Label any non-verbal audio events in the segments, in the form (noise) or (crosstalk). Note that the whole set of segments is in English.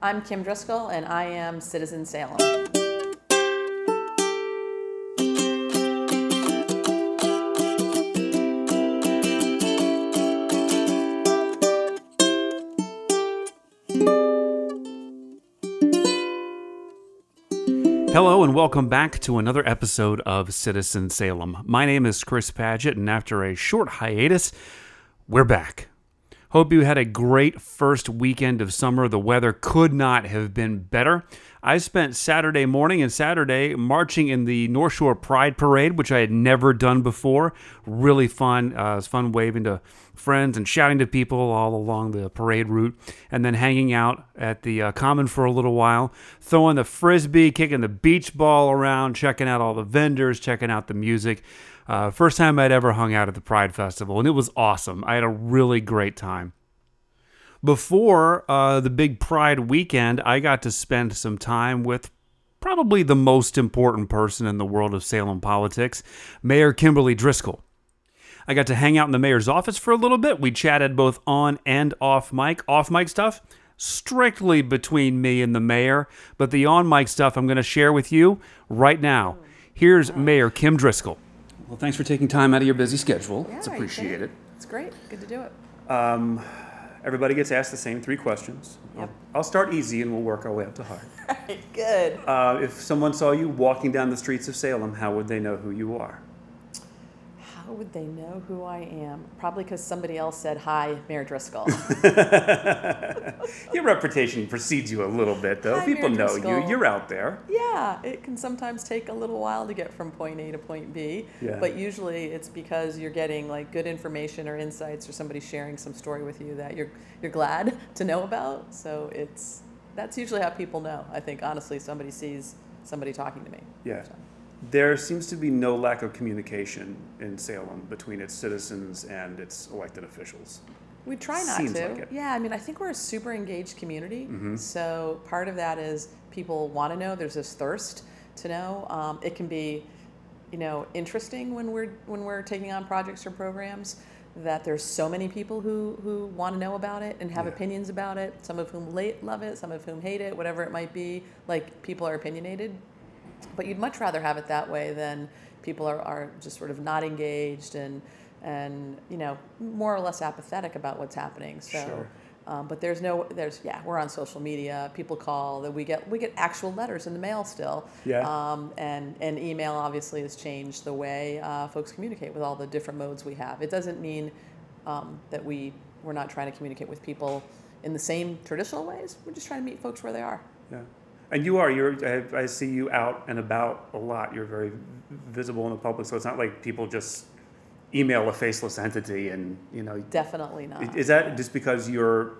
I'm Kim Driscoll, and I am Citizen Salem. Hello and welcome back to another episode of Citizen Salem. My name is Chris Paget, and after a short hiatus, we're back. Hope you had a great first weekend of summer. The weather could not have been better. I spent Saturday morning and Saturday marching in the North Shore Pride Parade, which I had never done before. Really fun. Uh, it was fun waving to friends and shouting to people all along the parade route, and then hanging out at the uh, Common for a little while, throwing the frisbee, kicking the beach ball around, checking out all the vendors, checking out the music. Uh, first time I'd ever hung out at the Pride Festival, and it was awesome. I had a really great time. Before uh, the big Pride weekend, I got to spend some time with probably the most important person in the world of Salem politics, Mayor Kimberly Driscoll. I got to hang out in the mayor's office for a little bit. We chatted both on and off mic. Off mic stuff, strictly between me and the mayor, but the on mic stuff I'm going to share with you right now. Here's Mayor Kim Driscoll. Well, thanks for taking time out of your busy schedule. Yeah, it's appreciated. It's great. Good to do it. Everybody gets asked the same three questions. Yep. I'll start easy and we'll work our way up to hard. (laughs) Good. Uh, if someone saw you walking down the streets of Salem, how would they know who you are? How would they know who I am? Probably because somebody else said, Hi, Mayor Driscoll. (laughs) Your reputation precedes you a little bit, though. Hi, People know you. You're out there. yeah, it can sometimes take a little while to get from point A to point B. Yeah. But usually it's because you're getting like good information or insights or somebody sharing some story with you that you're, you're glad (laughs) to know about. So it's, that's usually how people know. I think, honestly, somebody sees somebody talking to me. Yeah. So. There seems to be no lack of communication in Salem between its citizens and its elected officials. We try not Seems to. like it. Yeah, I mean, I think we're a super engaged community. Mm-hmm. So part of that is people want to know. There's this thirst to know. Um, it can be, you know, interesting when we're when we're taking on projects or programs that there's so many people who who want to know about it and have Yeah. opinions about it. Some of whom late love it, some of whom hate it. Whatever it might be, like people are opinionated. But you'd much rather have it that way than people are, are just sort of not engaged and and you know more or less apathetic about what's happening. So, Sure. um, but there's no there's yeah we're on social media. People call that we get we get actual letters in the mail still. Yeah. Um, and and email obviously has changed the way uh, folks communicate with all the different modes we have. It doesn't mean um, that we we're not trying to communicate with people in the same traditional ways. We're just trying to meet folks where they are. Yeah. And you are. You're. I, I see you out and about a lot. You're very visible in the public, so it's not like people just email a faceless entity and you know. Definitely not. Is that just because you're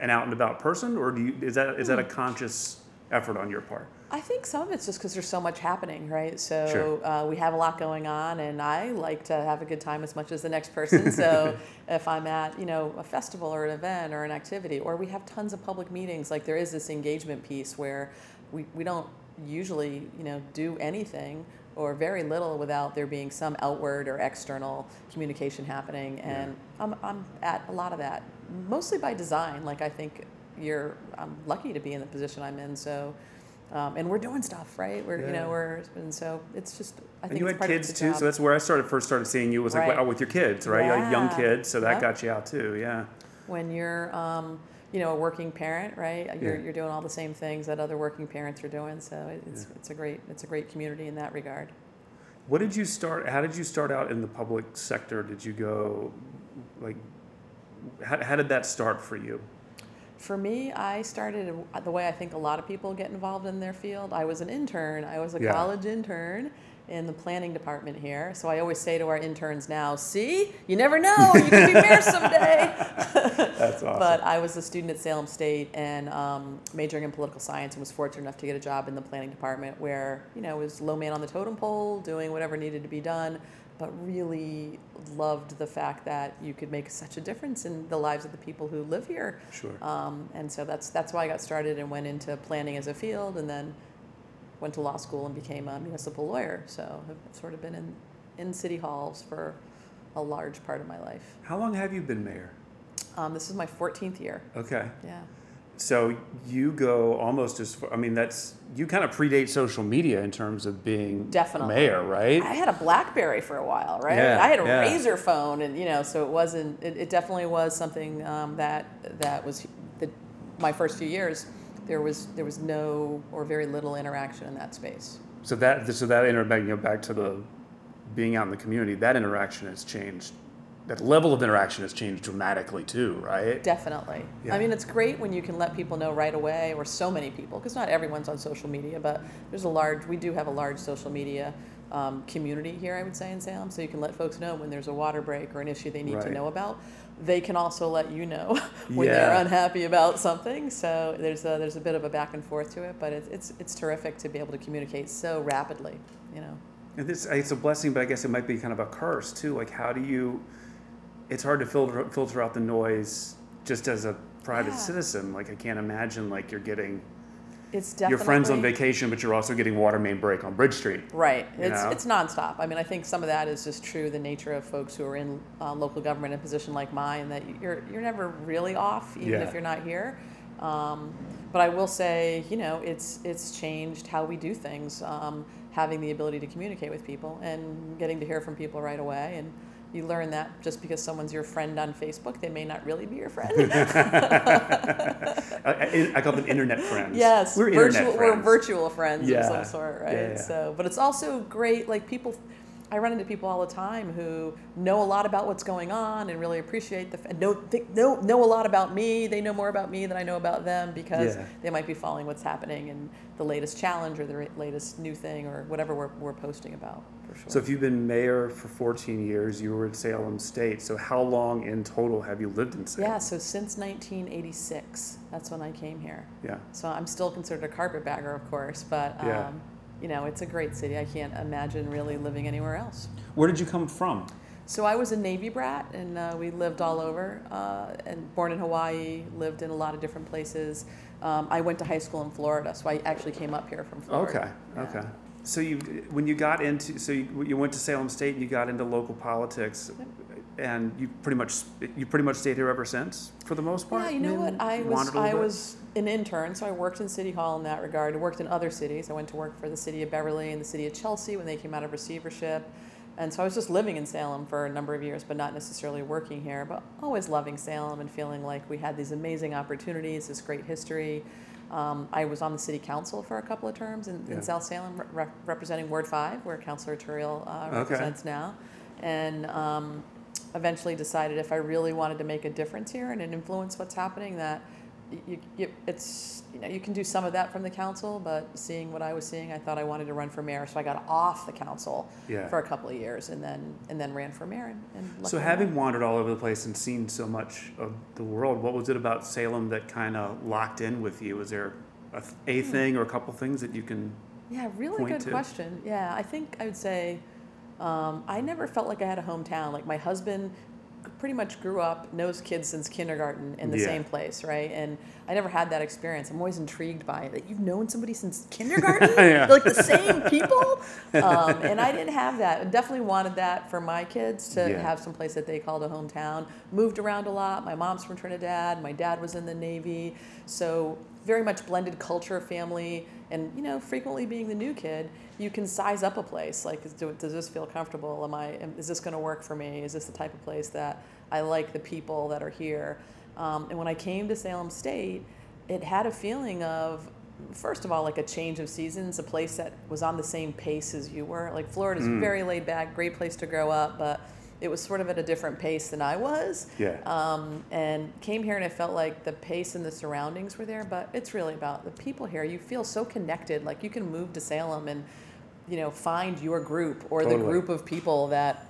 an out and about person, or do you? Is that is that a conscious effort on your part? I think some of it's just because there's so much happening, right? So Sure. uh, we have a lot going on, and I like to have a good time as much as the next person. So (laughs) if I'm at, you know, a festival or an event or an activity, or we have tons of public meetings, like there is this engagement piece where we, we don't usually, you know, do anything or very little without there being some outward or external communication happening. And I'm, I'm at a lot of that, mostly by design. Like I think you're, I'm lucky to be in the position I'm in. So, um, and we're doing stuff, right? We're, you know, we're, and so it's just, I And think you it's had kids too, job. so that's where I started first started seeing you was like Right. oh, with your kids, right? Like young Yeah. kids, so that Yep. got you out too. Yeah. when you're, um, you know, a working parent, right? You're, Yeah. you're doing all the same things that other working parents are doing. So it- it's, it's a great, it's a great community in that regard. What did you start? How did you start out in the public sector? Did you go like? How, how did that start for you? For me, I started the way I think a lot of people get involved in their field. I was an intern. I was a Yeah. college intern in the planning department here. So I always say to our interns now, see, you never know, you could be mayor someday. (laughs) That's awesome. But I was a student at Salem State and um, majoring in political science and was fortunate enough to get a job in the planning department where, you know, was low man on the totem pole, doing whatever needed to be done, but really loved the fact that you could make such a difference in the lives of the people who live here. Sure. Um, and so that's, that's why I got started and went into planning as a field and then went to law school and became a municipal lawyer. So I've sort of been in, in city halls for a large part of my life. How long have you been mayor? Um, this is my 14th year. Okay. Yeah. So you go almost as far, I mean, that's, you kind of predate social media in terms of being Definitely. mayor, right? I had a BlackBerry for a while, right? Yeah, I had a yeah. Razr phone, and you know, so it wasn't. It, it definitely was something um, that that was the, my first few years. There was there was no or very little interaction in that space. So that, so that inter, you know, back to the being out in the community, that interaction has changed. That level of interaction has changed dramatically too, right? Definitely. Yeah. I mean, it's great when you can let people know right away, or so many people, because not everyone's on social media, but there's a large, we do have a large social media um, community here, I would say, in Salem. So you can let folks know when there's a water break or an issue they need Right. to know about. They can also let you know (laughs) when Yeah. they're unhappy about something. So there's a, there's a bit of a back and forth to it, but it's, it's, it's terrific to be able to communicate so rapidly, you know. And this, it's a blessing, but I guess it might be kind of a curse too. Like, how do you? It's hard to filter filter out the noise just as a private Yeah. citizen. Like, I can't imagine like you're getting It's definitely your friends on vacation, but you're also getting water main break on Bridge Street. Right. It's know? it's nonstop. I mean, I think some of that is just true the nature of folks who are in uh, local government in a position like mine that you're you're never really off, even Yeah. if you're not here. Um, but I will say, you know, it's it's changed how we do things. Um, having the ability to communicate with people and getting to hear from people right away and. You learn that just because someone's your friend on Facebook, they may not really be your friend. (laughs) (laughs) I, I, call them internet friends. Yes, we're virtual, internet we're virtual friends Yeah, of some sort, right? yeah, yeah. So, but it's also great. Like people, I run into people all the time who know a lot about what's going on and really appreciate the f- and know they know know a lot about me. They know more about me than I know about them because Yeah. they might be following what's happening and the latest challenge or the latest new thing or whatever we're, we're posting about. For sure. So if you've been mayor for 14 years, you were in Salem State. So how long in total have you lived in Salem? yeah, so since 1986, that's when I came here. Yeah. So I'm still considered a carpetbagger, of course, but um, Yeah. You know, it's a great city. I can't imagine really living anywhere else. Where did you come from? So I was a Navy brat, and uh, we lived all over. Uh, and born in Hawaii, lived in a lot of different places. Um, I went to high school in Florida, so I actually came up here from Florida. Okay. Yeah. Okay. So you, when you got into, so you, you went to Salem State and you got into local politics, and you pretty much, you pretty much stayed here ever since, for the most part. Yeah, you know mean, what? I was I bit? was an intern, so I worked in City Hall in that regard. I worked in other cities. I went to work for the city of Beverly and the city of Chelsea when they came out of receivership. And so I was just living in Salem for a number of years, but not necessarily working here, but always loving Salem and feeling like we had these amazing opportunities, this great history. Um, I was on the city council for a couple of terms in, Yeah. in South Salem, re- representing Ward 5, where Councilor Turiel uh, Okay. represents now. And um, eventually decided if I really wanted to make a difference here and influence what's happening, that you, you, it's you know you can do some of that from the council, but seeing what I was seeing, I thought I wanted to run for mayor, so I got off the council Yeah. for a couple of years, and then and then ran for mayor. And, and So luckily having wandered all over the place and seen so much of the world, what was it about Salem that kind of locked in with you? Was there a, a Hmm. thing or a couple things that you can? Yeah, really point good to? question. Yeah, I think I would say um, I never felt like I had a hometown. Like my husband pretty much grew up, knows kids since kindergarten in the Yeah. same place, right? And I never had that experience. I'm always intrigued by it. That you've known somebody since kindergarten, (laughs) Yeah. like the same (laughs) people. Um, and I didn't have that. I definitely wanted that for my kids to Yeah. have some place that they called a hometown. Moved around a lot. My mom's from Trinidad. My dad was in the Navy, so very much blended culture, family, and you know, frequently being the new kid, you can size up a place. Like, is, do, does this feel comfortable? Am I? Am, is this going to work for me? Is this the type of place that I like the people that are here? Um, and when I came to Salem State, it had a feeling of first of all like a change of seasons a place that was on the same pace as you were like florida's very laid back great place to grow up but it was sort of at a different pace than i was. Yeah. um, and came here and it felt like the pace and the surroundings were there but it's really about the people here. You feel so connected like you can move to salem and you know find your group or the group of people that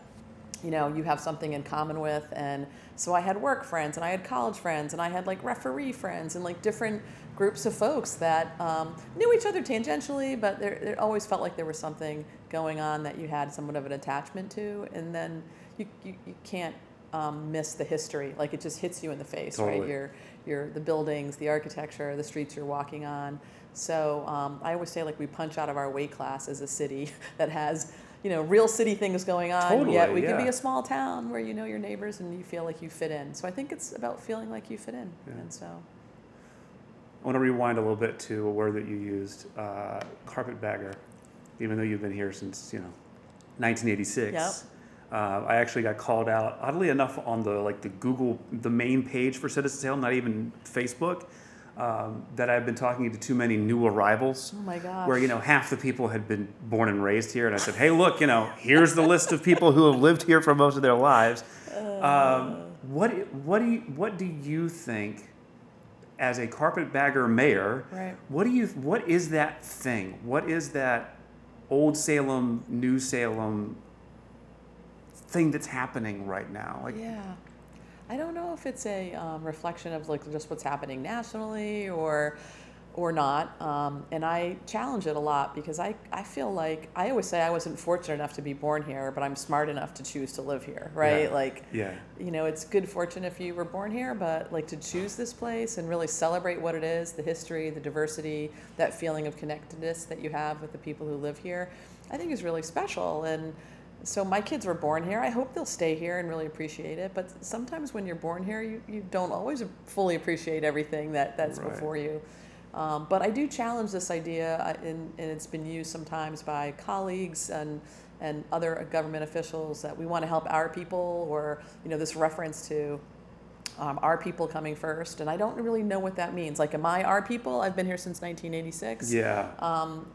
you know you have something in common with. And so i had work friends and i had college friends and i had like referee friends and like different groups of folks that um, knew each other tangentially but there, there always felt like there was something going on that you had somewhat of an attachment to. And then you, you, you can't um, miss the history like it just hits you in the face right Totally. your, your the buildings the architecture the streets you're walking on so um, i always say like we punch out of our weight class as a city (laughs) that has you know real city things going on Totally, yet we can be a small town where you know your neighbors and you feel like you fit in so i think it's about feeling like you fit in Yeah. and so I want to rewind a little bit to a word that you used, uh, carpetbagger, even though you've been here since you know 1986. Yep. Uh, I actually got called out, oddly enough, on the like the Google, the main page for Citizen Salem, not even Facebook, um, that I've been talking to too many new arrivals. Oh my gosh. Where you know half the people had been born and raised here, and I said, "Hey, look, you know, here's the list of people who have lived here for most of their lives." Um, what what do you what do you think, as a carpetbagger mayor? Right. What do you what is that thing? What is that old Salem, new Salem thing that's happening right now? Like, Yeah. I don't know if it's a um, reflection of like just what's happening nationally or or not. Um, and I challenge it a lot because I, I feel like I always say I wasn't fortunate enough to be born here, but I'm smart enough to choose to live here, right? Yeah. Like, yeah, you know, it's good fortune if you were born here, but like to choose this place and really celebrate what it is, the history, the diversity, that feeling of connectedness that you have with the people who live here, I think is really special. And so my kids were born here. I hope they'll stay here and really appreciate it. But sometimes when you're born here, you, you don't always fully appreciate everything that, that's Right. before you. Um, but I do challenge this idea, uh, and, and it's been used sometimes by colleagues and and other government officials that we want to help our people, or you know, this reference to um, our people coming first. And I don't really know what that means. Like, am I our people? I've been here since 1986. yeah, Um,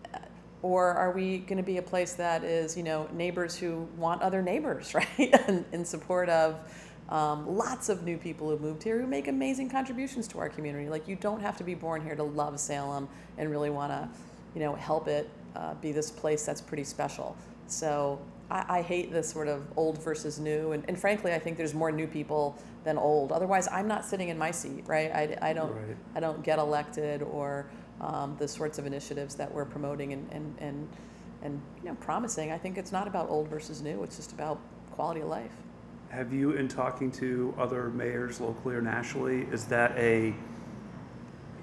or are we going to be a place that is, you know, neighbors who want other neighbors, (laughs) right? and in support of um, lots of new people who moved here who make amazing contributions to our community. Like, you don't have to be born here to love Salem and really want to, you know, help it uh, be this place that's pretty special. So I, I hate this sort of old versus new. And, and frankly, I think there's more new people than old. Otherwise, I'm not sitting in my seat, right? I, I don't. Right. I don't get elected or um, the sorts of initiatives that we're promoting and, and, and, and you know, promising. I think it's not about old versus new. It's just about quality of life. Have you, in talking to other mayors locally or nationally, is that a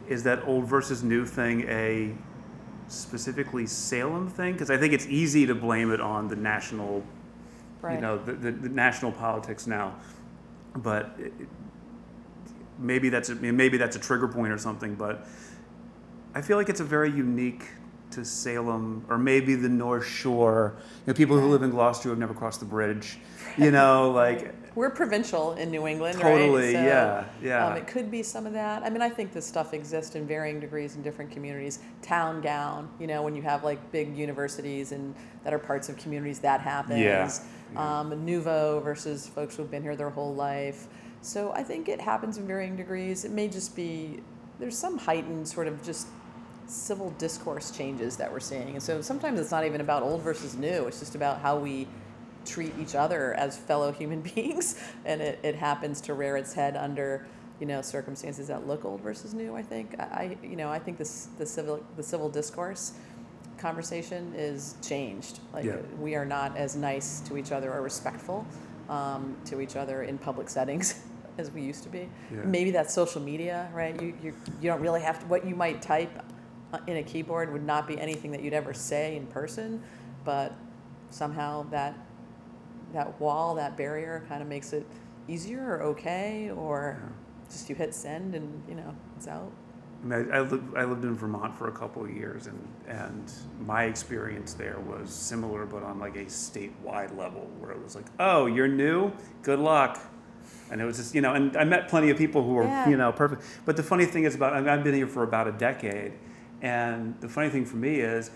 is that old versus new thing a specifically Salem thing? Because I think it's easy to blame it on the national, Right. you know, the, the, the national politics now, but it, maybe that's a, maybe that's a trigger point or something. But I feel like it's a very unique to Salem or maybe the North Shore. You know, people who live in Gloucester who have never crossed the bridge. You (laughs) know, like We're provincial in New England, Totally, right? So, yeah, yeah. Um, it could be some of that. I mean, I think this stuff exists in varying degrees in different communities. Town gown, you know, when you have like big universities and that are parts of communities, that happens. Yeah, yeah. Um, nouveau versus folks who've been here their whole life. So I think it happens in varying degrees. It may just be there's some heightened sort of just civil discourse changes that we're seeing. And so sometimes it's not even about old versus new. It's just about how we treat each other as fellow human (laughs) beings. And it, it happens to rear its head under, you know, circumstances that look old versus new, I think. I, you know, I think this the civil the civil discourse conversation is changed. Like Yeah. we are not as nice to each other or respectful um, to each other in public settings (laughs) as we used to be. Yeah. Maybe that's social media, right? You, you, you don't really have to, what you might type in a keyboard would not be anything that you'd ever say in person, but somehow that, that wall, that barrier kind of makes it easier or okay, or just you hit send and, you know, it's out. I, mean, I, I, lived, I lived in Vermont for a couple of years, and, and my experience there was similar, but on like a statewide level, where it was like, oh, you're new? Good luck. And it was just, you know, and I met plenty of people who were, Yeah. you know, perfect. But the funny thing is about, I mean, I've been here for about a decade, and the funny thing for me is,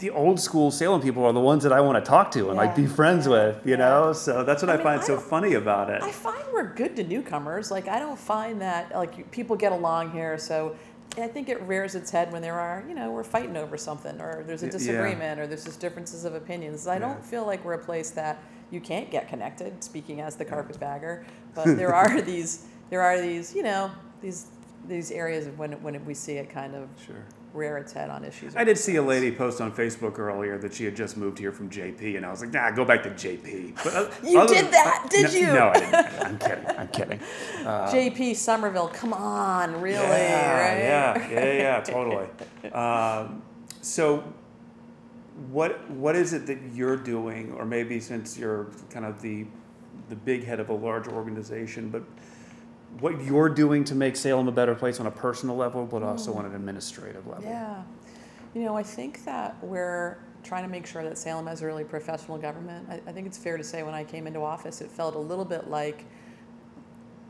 the old school Salem people are the ones that I want to talk to and like be friends Yeah. with, you Yeah. know. So that's what I I, mean, find I so funny about it. I find we're good to newcomers. Like I don't find that like people get along here. So I think it rears its head when there are you know we're fighting over something or there's a yeah. disagreement or there's just differences of opinions. I Yeah. don't feel like we're a place that you can't get connected. Speaking as the carpetbagger, but (laughs) there are these there are these you know these these areas of when when we see it kind of sure. rear its head on issues. I did see a lady post on Facebook earlier that she had just moved here from JP, and I was like, nah, go back to JP. But, uh, You did that, did no, you? No, I didn't. I'm kidding. I'm kidding. (laughs) JP Somerville, come on, really? yeah, right? yeah, yeah, yeah, totally. (laughs) Um, so, what what is it that you're doing, or maybe since you're kind of the the big head of a large organization, but what you're doing to make Salem a better place on a personal level, but also on an administrative level. Yeah. You know, I think that we're trying to make sure that Salem has a really professional government. I, I think it's fair to say when I came into office, it felt a little bit like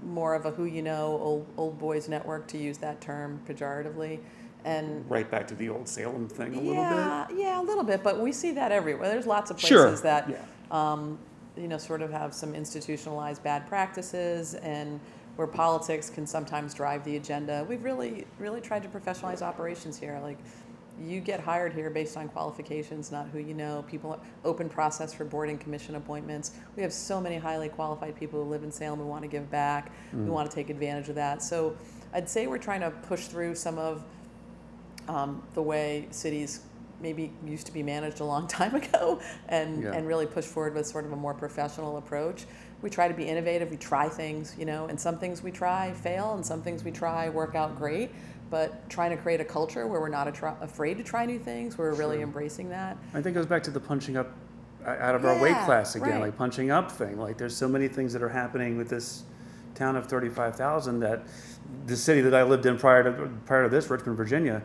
more of a who you know, old, old boys network, to use that term pejoratively. And Right back to the old Salem thing a little yeah, yeah, a little bit, but we see that everywhere. There's lots of Sure, places that, yeah. um, you know, sort of have some institutionalized bad practices and where politics can sometimes drive the agenda. We've really, really tried to professionalize operations here. Like, you get hired here based on qualifications, not who you know. People, open process for board and commission appointments. We have so many highly qualified people who live in Salem who want to give back. We want to take advantage of that. So, I'd say we're trying to push through some of um, the way cities maybe used to be managed a long (laughs) time ago and, Yeah. and really push forward with sort of a more professional approach. We try to be innovative, we try things, you know, and some things we try fail and some things we try work out great. But trying to create a culture where we're not afraid to try new things, we're really Sure. embracing that. I think it goes back to the punching up out of our weight class again, right. like punching up thing. Like there's so many things that are happening with this town of 35,000 that the city that I lived in prior to prior to this, Richmond, Virginia,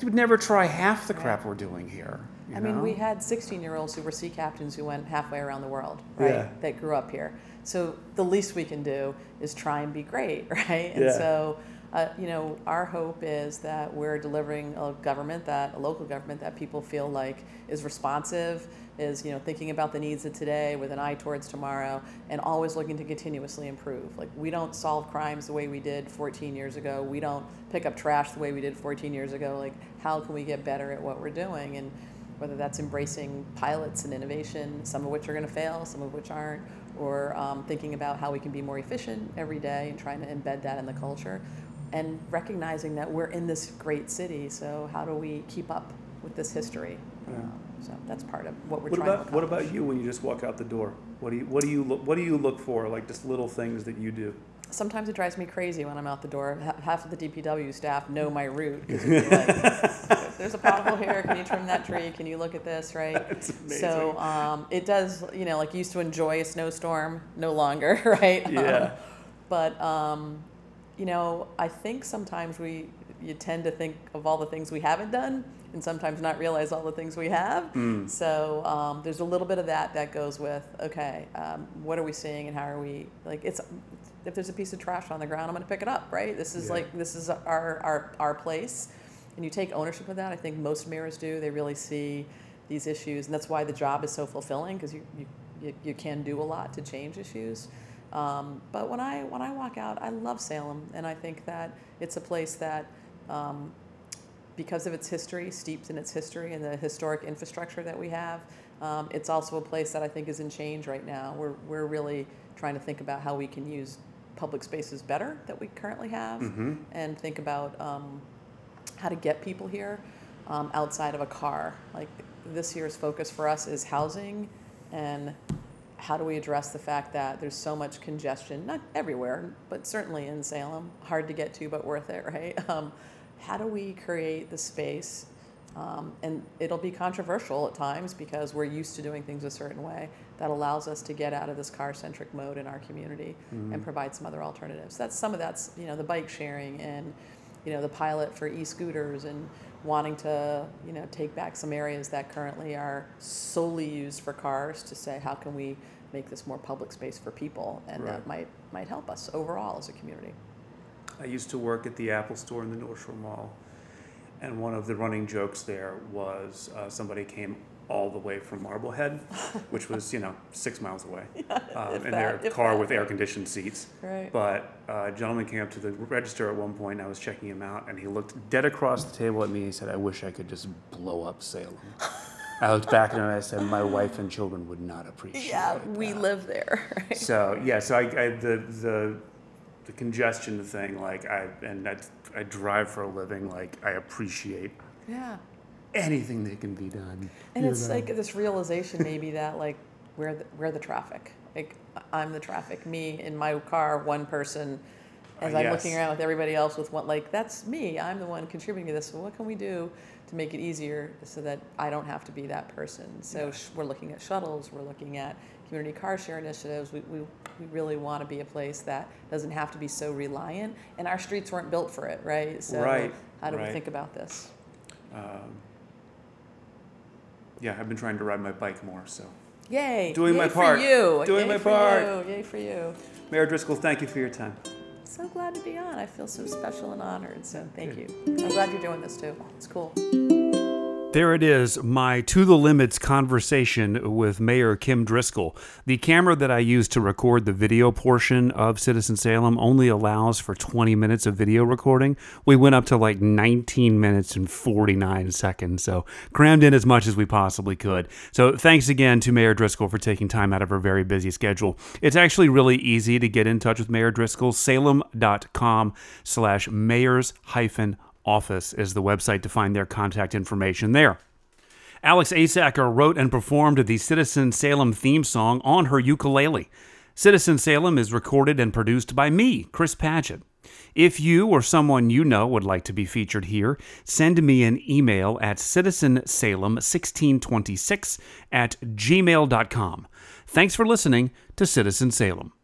you would never try half the crap we're doing here. you I mean, we had 16 year olds who were sea captains who went halfway around the world, right? Yeah. That grew up here. So the least we can do is try and be great, (laughs) right? And Yeah. so, uh, you know, our hope is that we're delivering a government that, a local government that people feel like is responsive, is, you know, thinking about the needs of today with an eye towards tomorrow, and always looking to continuously improve. Like, we don't solve crimes the way we did 14 years ago. We don't pick up trash the way we did 14 years ago. Like, how can we get better at what we're doing? And whether that's embracing pilots and innovation, some of which are going to fail, some of which aren't, or um, thinking about how we can be more efficient every day and trying to embed that in the culture, and recognizing that we're in this great city. So how do we keep up with this history? Yeah. Um, so that's part of what we're What trying about to what about you when you just walk out the door? What do you what do you look what do you look for? Like just little things that you do. Sometimes it drives me crazy when I'm out the door. Half of the DPW staff know my route. (laughs) like, There's a pothole here. Can you trim that tree? Can you look at this? Right. (laughs) So um, it does, you know, like used to enjoy a snowstorm, no longer, (laughs) right? Yeah. but um, you know, I think sometimes we you tend to think of all the things we haven't done, and sometimes not realize all the things we have. Mm. So um, there's a little bit of that that goes with okay, um, what are we seeing and how are we like it's. If there's a piece of trash on the ground, I'm going to pick it up, right? This is Yeah. like this is our, our our place, and you take ownership of that. I think most mayors do. They really see these issues, and that's why the job is so fulfilling because you, you you you can do a lot to change issues. Um, but when I when I walk out, I love Salem, and I think that it's a place that, um, because of its history, steeped in its history and the historic infrastructure that we have, um, it's also a place that I think is in change right now. We're we're really trying to think about how we can use public spaces better that we currently have, Mhm. and think about um, how to get people here um, outside of a car. Like this year's focus for us is housing and how do we address the fact that there's so much congestion, not everywhere, but certainly in Salem, hard to get to, but worth it, right? (laughs) Um, how do we create the space? Um, and it'll be controversial at times because we're used to doing things a certain way that allows us to get out of this car centric mode in our community and provide some other alternatives. That's some of that's, you know, the bike sharing and, you know, the pilot for e scooters and wanting to, you know, take back some areas that currently are solely used for cars to say, how can we make this more public space for people? And Right. that might, might help us overall as a community. I used to work at the Apple store in the North Shore Mall, and one of the running jokes there was uh, somebody came all the way from Marblehead, which was you know six miles away, (laughs) um, in their that- car that. with air conditioned seats. Right. But uh, a gentleman came up to the register at one point, and I was checking him out, and he looked dead across the table at me. He said, "I wish I could just blow up Salem." I looked back at him and I said, "My wife and children would not appreciate it. Yeah, it." we live there. (laughs) Right? So yeah, so I, I the the the congestion thing, like I and I, I drive for a living, like I appreciate Yeah. Anything that can be done. And it's know? like this realization maybe that like we're the, we're the traffic. Like I'm the traffic. Me in my car, one person. As Uh, I'm yes. looking around with everybody else with one, like that's me. I'm the one contributing to this. So what can we do to make it easier so that I don't have to be that person? So Yeah. sh- we're looking at shuttles. We're looking at community car share initiatives. We, we, we really want to be a place that doesn't have to be so reliant, and our streets weren't built for it, right? So Right, how do we think about this? Um, yeah, I've been trying to ride my bike more. So, Yay! Doing Yay my part. for you. Doing Yay my part. You. Yay for you. Mayor Driscoll, thank you for your time. So glad to be on. I feel so special and honored. So thank you. I'm glad you're doing this too. It's cool. There it is, my to the limits conversation with Mayor Kim Driscoll. The camera that I used to record the video portion of Citizen Salem only allows for 20 minutes of video recording. We went up to like 19 minutes and 49 seconds, so crammed in as much as we possibly could. So thanks again to Mayor Driscoll for taking time out of her very busy schedule. It's actually really easy to get in touch with Mayor Driscoll. Salem.com slash mayors hyphen office is the website to find their contact information there. Alex Asacker wrote and performed the Citizen Salem theme song on her ukulele. Citizen Salem is recorded and produced by me, Chris Paget. If you or someone you know would like to be featured here, send me an email at citizensalem1626 at gmail.com. Thanks for listening to Citizen Salem.